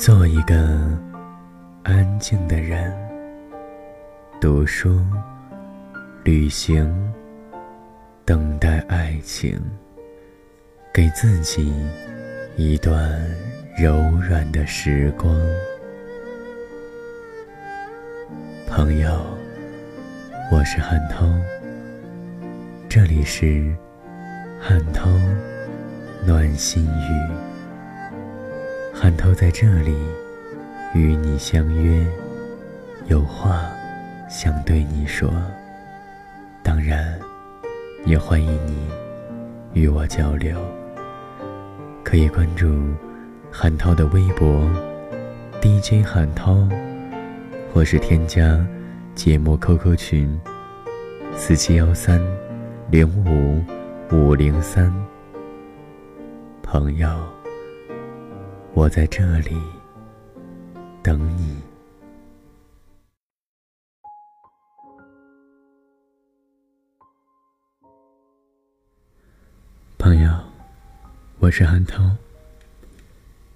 做一个安静的人，读书、旅行，等待爱情，给自己一段柔软的时光。朋友，我是汉涛，这里是汉涛暖心语。韩涛在这里与你相约，有话想对你说。当然，也欢迎你与我交流。可以关注韩涛的微博 DJ 韩涛，或是添加节目 QQ 群四七幺三零五五零三。朋友。我在这里等你，朋友，我是韩涛，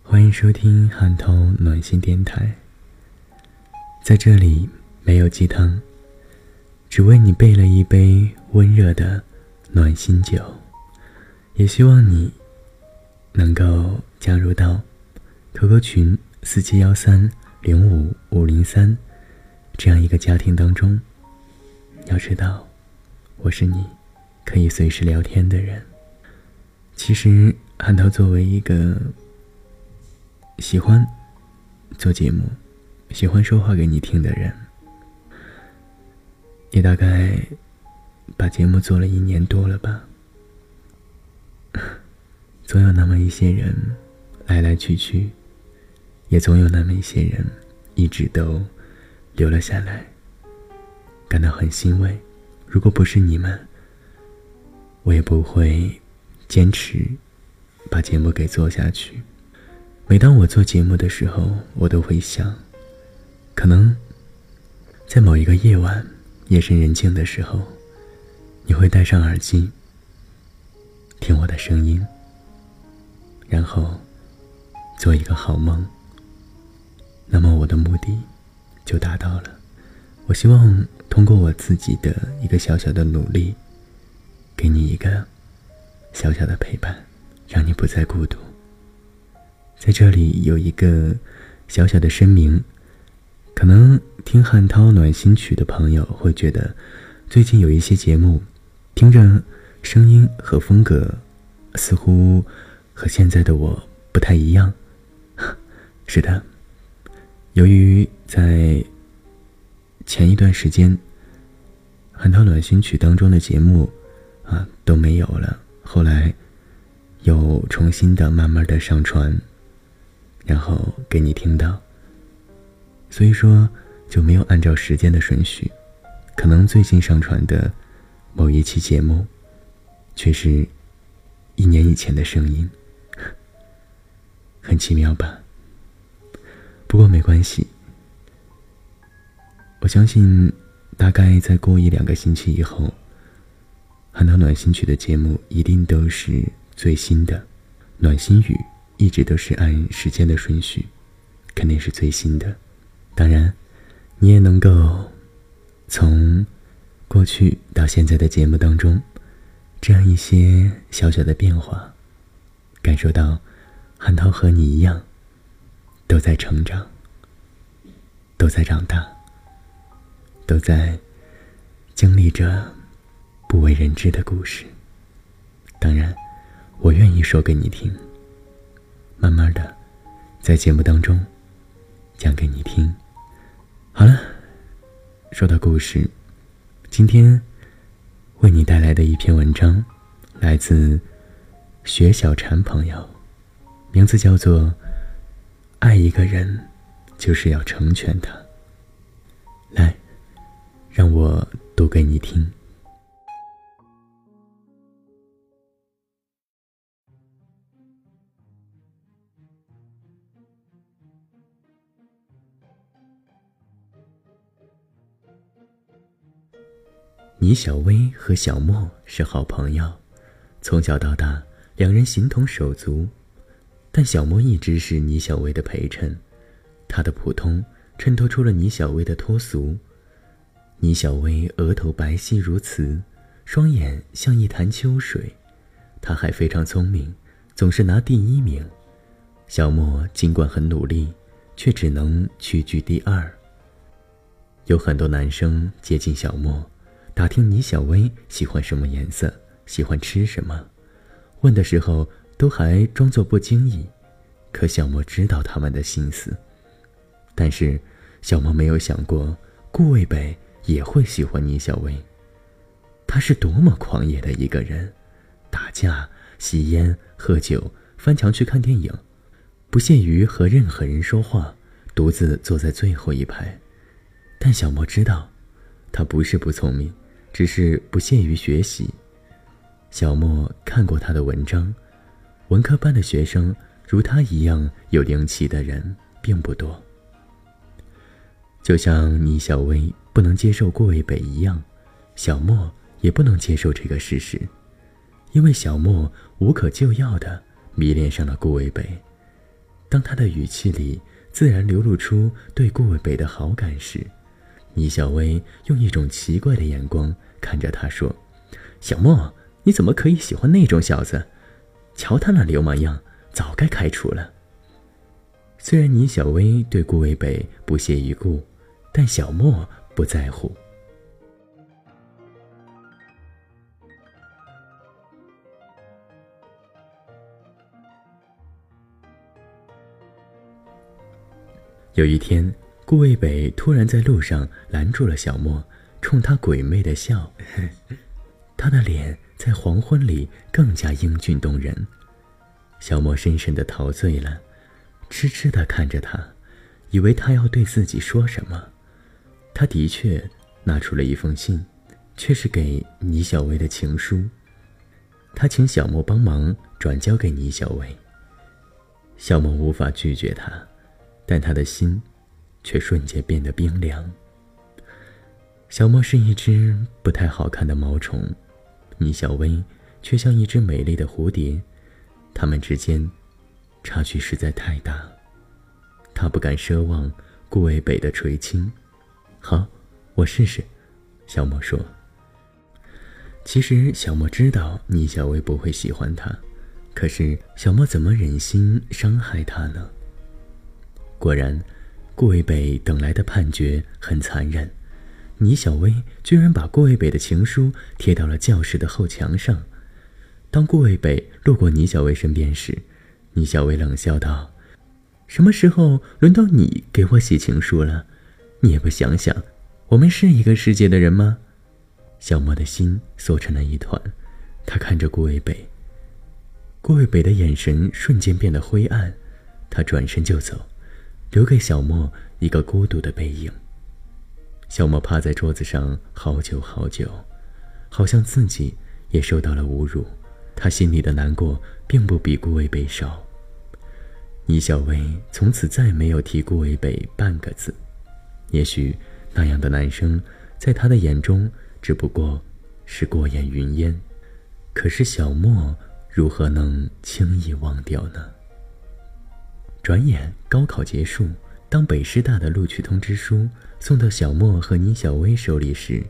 欢迎收听韩涛暖心电台。在这里没有鸡汤，只为你备了一杯温热的暖心酒，也希望你能够加入到。QQ 群四七幺三零五五零三，这样一个家庭当中，要知道，我是你可以随时聊天的人。其实，汉涛作为一个喜欢做节目、喜欢说话给你听的人，也大概把节目做了一年多了吧。总有那么一些人来来去去。也总有那么一些人，一直都留了下来，感到很欣慰。如果不是你们，我也不会坚持把节目给做下去。每当我做节目的时候，我都会想，可能在某一个夜晚，夜深人静的时候，你会戴上耳机，听我的声音，然后做一个好梦。那么我的目的就达到了。我希望通过我自己的一个小小的努力，给你一个小小的陪伴，让你不再孤独。在这里有一个小小的声明：可能听汉涛暖心曲的朋友会觉得，最近有一些节目听着声音和风格似乎和现在的我不太一样。是的。由于在前一段时间，《很多暖心曲》当中的节目啊都没有了，后来又重新的慢慢的上传，然后给你听到，所以说就没有按照时间的顺序，可能最近上传的某一期节目，却是一年以前的声音，很奇妙吧。不过没关系，我相信，大概再过一两个星期以后，汉涛暖心曲的节目一定都是最新的。暖心语一直都是按时间的顺序，肯定是最新的。当然，你也能够从过去到现在的节目当中，这样一些小小的变化，感受到汉涛和你一样。都在成长，都在长大，都在经历着不为人知的故事。当然，我愿意说给你听，慢慢的在节目当中讲给你听。好了，说到故事，今天为你带来的一篇文章，来自雪小禅朋友，名字叫做。爱一个人，就是要成全他。来，让我读给你听。倪小薇和小莫是好朋友，从小到大，两人形同手足。但小莫一直是倪小薇的陪衬，他的普通衬托出了倪小薇的脱俗。倪小薇额头白皙如瓷，双眼像一潭秋水。她还非常聪明，总是拿第一名。小莫尽管很努力，却只能屈居第二。有很多男生接近小莫，打听倪小薇喜欢什么颜色，喜欢吃什么。问的时候都还装作不经意，可小莫知道他们的心思。但是，小莫没有想过顾魏北也会喜欢倪小薇。他是多么狂野的一个人，打架、吸烟、喝酒、翻墙去看电影，不屑于和任何人说话，独自坐在最后一排。但小莫知道，他不是不聪明，只是不屑于学习。小莫看过他的文章，文科班的学生如他一样有灵气的人并不多。就像倪小薇不能接受顾魏北一样，小莫也不能接受这个事实，因为小莫无可救药的迷恋上了顾魏北。当他的语气里自然流露出对顾魏北的好感时，倪小薇用一种奇怪的眼光看着他说：“小莫，你怎么可以喜欢那种小子？瞧他那流氓样，早该开除了。”虽然倪小薇对顾魏北不屑一顾。但小莫不在乎。有一天，顾卫北突然在路上拦住了小莫，冲他鬼魅的笑。他的脸在黄昏里更加英俊动人。小莫深深的陶醉了，痴痴的看着他，以为他要对自己说什么。他的确拿出了一封信，却是给倪小薇的情书。他请小莫帮忙转交给倪小薇。小莫无法拒绝他，但他的心却瞬间变得冰凉。小莫是一只不太好看的毛虫，倪小薇却像一只美丽的蝴蝶，他们之间差距实在太大。他不敢奢望顾渭北的垂青。好，我试试。”小莫说。其实小莫知道倪小薇不会喜欢他，可是小莫怎么忍心伤害他呢？果然，顾渭北等来的判决很残忍。倪小薇居然把顾渭北的情书贴到了教室的后墙上。当顾渭北路过倪小薇身边时，倪小薇冷笑道：“什么时候轮到你给我写情书了？”你也不想想，我们是一个世界的人吗？小莫的心缩成了一团，他看着顾渭北。顾渭北的眼神瞬间变得灰暗，他转身就走，留给小莫一个孤独的背影。小莫趴在桌子上好久好久，好像自己也受到了侮辱。他心里的难过并不比顾魏北少。倪小薇从此再没有提顾渭北半个字。也许那样的男生，在他的眼中只不过是过眼云烟。可是小莫如何能轻易忘掉呢？转眼高考结束，当北师大的录取通知书送到小莫和倪小薇手里时，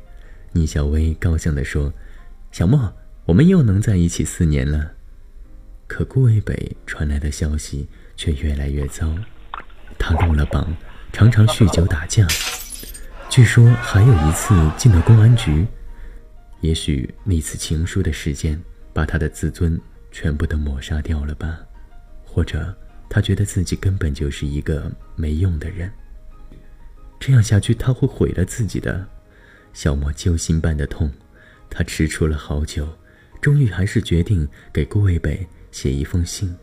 倪小薇高兴地说：“小莫，我们又能在一起四年了。”可顾渭北传来的消息却越来越糟，他落了榜。常常酗酒打架，据说还有一次进了公安局。也许那次情书的事件把他的自尊全部都抹杀掉了吧？或者他觉得自己根本就是一个没用的人。这样下去他会毁了自己的。小莫揪心般的痛，他吃出了好久，终于还是决定给顾渭北写一封信。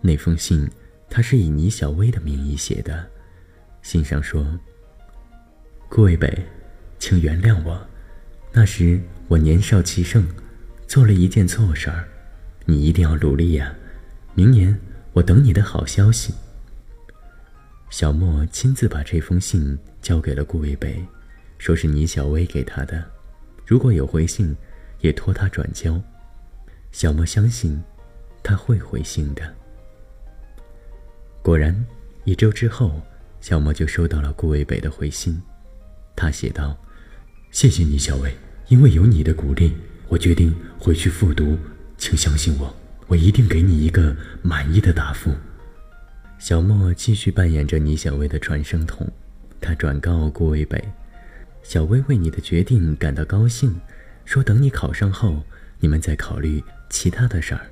那封信他是以倪小薇的名义写的。信上说：“顾渭北，请原谅我，那时我年少气盛，做了一件错事儿。你一定要努力呀！明年我等你的好消息。”小莫亲自把这封信交给了顾渭北，说是倪小薇给他的，如果有回信，也托他转交。小莫相信，他会回信的。果然，一周之后。小莫就收到了顾渭北的回信。他写道：“谢谢你，小薇，因为有你的鼓励，我决定回去复读。请相信我，我一定给你一个满意的答复。”小莫继续扮演着倪小薇的传声筒，他转告顾渭北：“小薇为你的决定感到高兴，说等你考上后，你们再考虑其他的事儿，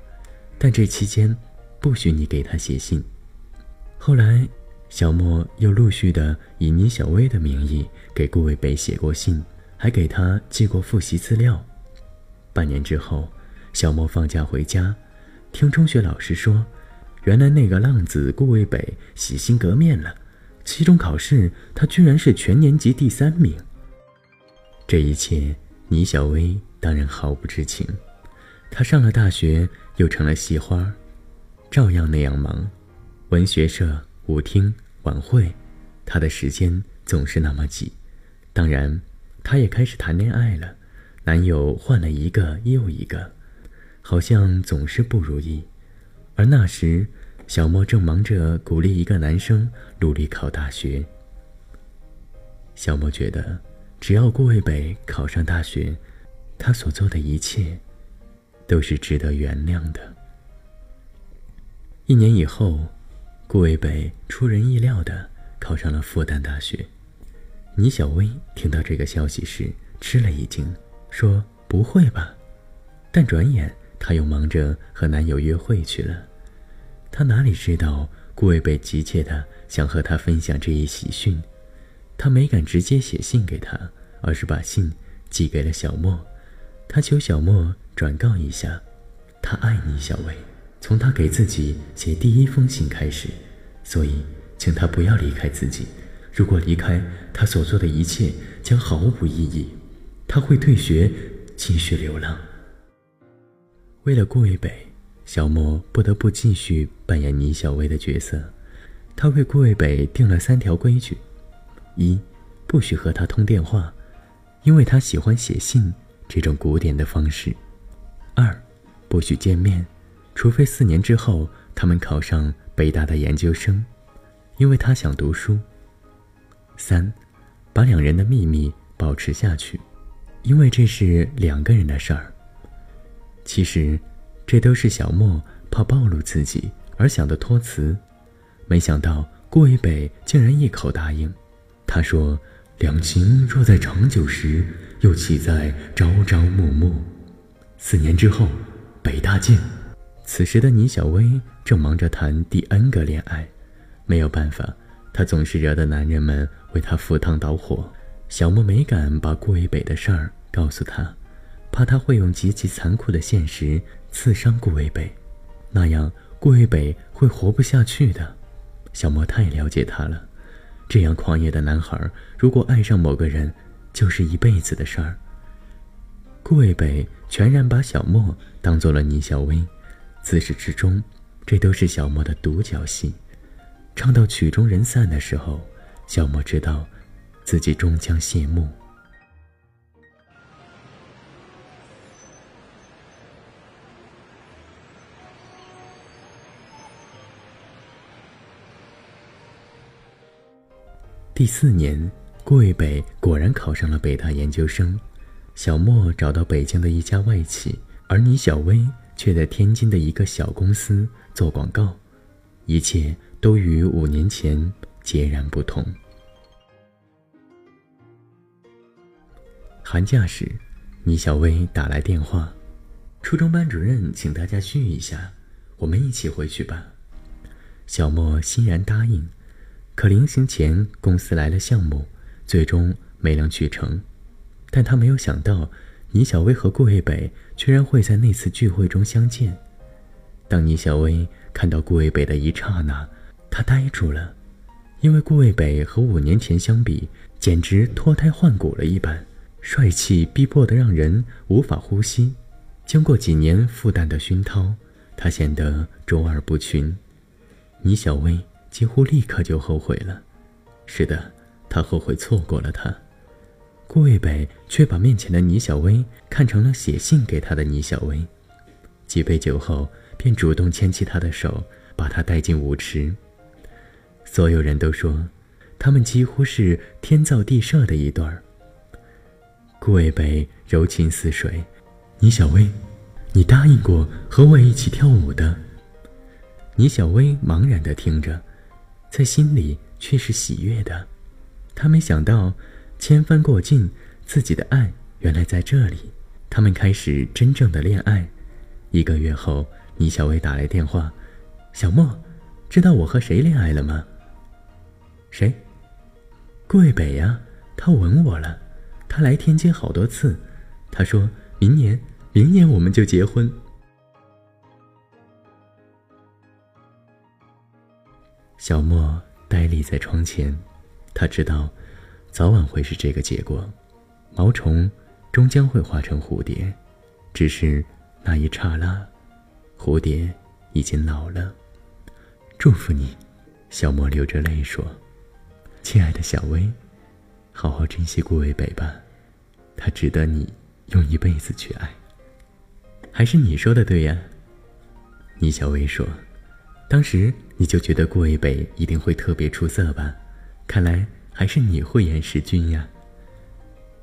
但这期间不许你给他写信。”后来，小莫又陆续的以倪小薇的名义给顾渭北写过信，还给他寄过复习资料。半年之后，小莫放假回家，听中学老师说。原来那个浪子顾渭北洗心革面了，期中考试他居然是全年级第三名。这一切，倪小薇当然毫不知情。她上了大学，又成了戏花，照样那样忙，文学社、舞厅、晚会，她的时间总是那么挤。当然，她也开始谈恋爱了，男友换了一个又一个，好像总是不如意。而那时，小莫正忙着鼓励一个男生努力考大学。小莫觉得，只要顾渭北考上大学，他所做的一切都是值得原谅的。一年以后，顾渭北出人意料的考上了复旦大学。倪小薇听到这个消息时吃了一惊，说：“不会吧？”但转眼。她又忙着和男友约会去了，她哪里知道顾魏北急切的想和她分享这一喜讯，她没敢直接写信给他，而是把信寄给了小莫。她求小莫转告一下，他爱你，小薇，从他给自己写第一封信开始，所以请他不要离开自己。如果离开，他所做的一切将毫无意义，他会退学，继续流浪。为了顾渭北，小莫不得不继续扮演倪小薇的角色。他为顾渭北定了三条规矩：一，不许和他通电话，因为他喜欢写信这种古典的方式；二，不许见面，除非四年之后他们考上北大的研究生，因为他想读书；三，把两人的秘密保持下去，因为这是两个人的事儿。其实，这都是小莫怕暴露自己而想的托词，没想到顾一北竟然一口答应。他说：“两情若在长久时，又岂在朝朝暮暮？四年之后，北大见。”此时的倪小薇正忙着谈第 N 个恋爱，没有办法，她总是惹得男人们为她赴汤蹈火。小莫没敢把顾一北的事儿告诉他。怕他会用极其残酷的现实刺伤顾渭北，那样顾渭北会活不下去的。小莫太了解他了，这样狂野的男孩，如果爱上某个人，就是一辈子的事儿。顾渭北全然把小莫当做了倪小薇，自始至终，这都是小莫的独角戏。唱到曲终人散的时候，小莫知道，自己终将谢幕。第四年，顾一北果然考上了北大研究生。小莫找到北京的一家外企，而倪小薇却在天津的一个小公司做广告。一切都与五年前截然不同。寒假时，倪小薇打来电话：“初中班主任请大家聚一下，我们一起回去吧。”小莫欣然答应。可临行前，公司来了项目，最终没能去成。但他没有想到，倪小薇和顾渭北居然会在那次聚会中相见。当倪小薇看到顾渭北的一刹那，她呆住了，因为顾渭北和五年前相比，简直脱胎换骨了一般，帅气逼迫的让人无法呼吸。经过几年复旦的熏陶，他显得卓尔不群。倪小薇。几乎立刻就后悔了。是的，他后悔错过了他。顾渭北却把面前的倪小薇看成了写信给他的倪小薇。几杯酒后，便主动牵起她的手，把她带进舞池。所有人都说，他们几乎是天造地设的一对儿。顾魏北柔情似水，倪小薇，你答应过和我一起跳舞的。倪小薇茫然的听着，在心里却是喜悦的。他没想到，千帆过尽，自己的爱原来在这里。他们开始真正的恋爱。一个月后，倪小薇打来电话：“小莫，知道我和谁恋爱了吗？”“谁？”“顾魏北呀，他吻我了。他来天津好多次。他说明年，明年我们就结婚。”小莫呆立在窗前，他知道，早晚会是这个结果。毛虫终将会化成蝴蝶，只是那一刹那，蝴蝶已经老了。祝福你，小莫流着泪说：“亲爱的小薇，好好珍惜顾伟北吧，他值得你用一辈子去爱。”还是你说的对呀，倪小薇说。当时你就觉得顾魏北一定会特别出色吧？看来还是你慧眼识君呀。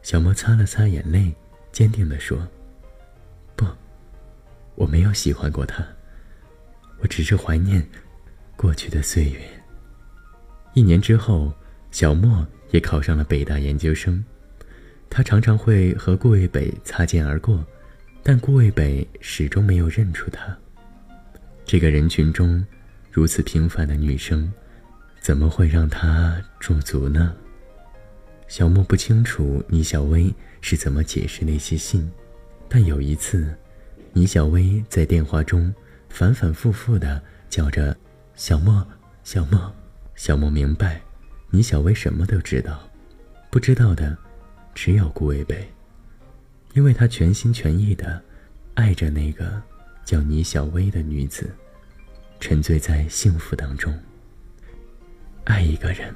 小莫擦了擦眼泪，坚定地说：“不，我没有喜欢过他，我只是怀念过去的岁月。”一年之后，小莫也考上了北大研究生。他常常会和顾魏北擦肩而过，但顾魏北始终没有认出他。这个人群中。如此平凡的女生，怎么会让他驻足呢？小莫不清楚倪小薇是怎么解释那些信，但有一次，倪小薇在电话中反反复复的叫着“小莫，小莫”，小莫明白，倪小薇什么都知道，不知道的只有顾魏北，因为他全心全意的爱着那个叫倪小薇的女子。沉醉在幸福当中。爱一个人，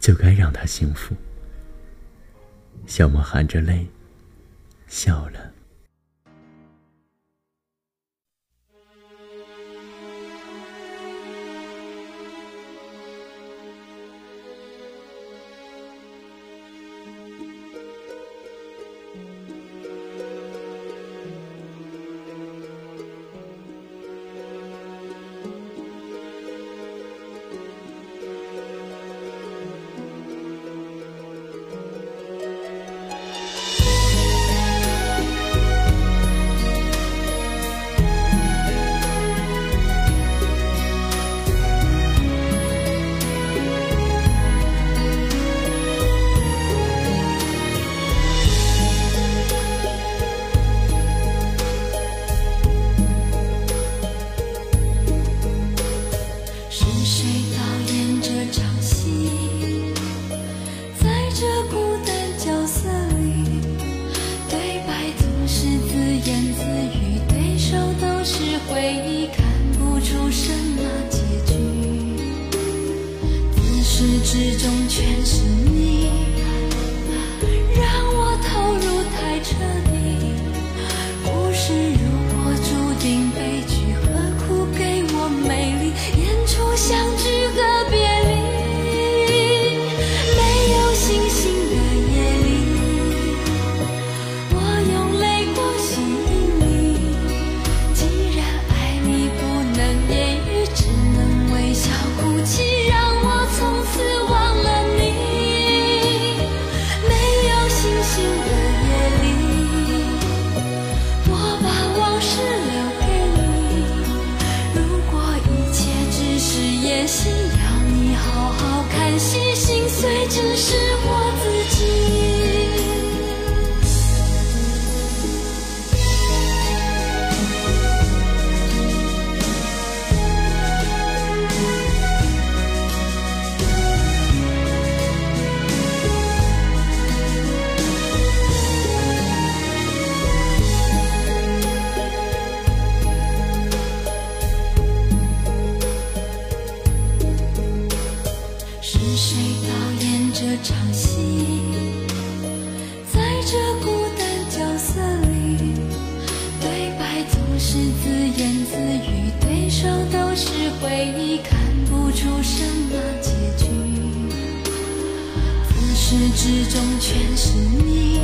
就该让他幸福。小莫含着泪，笑了。全是你，心要你好好看戏心碎只是自言自语对手都是回忆看不出什么结局。自始至终全是你。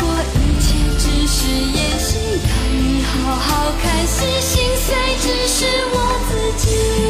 我一切只是演戏要你好好看戏心碎只是我自己。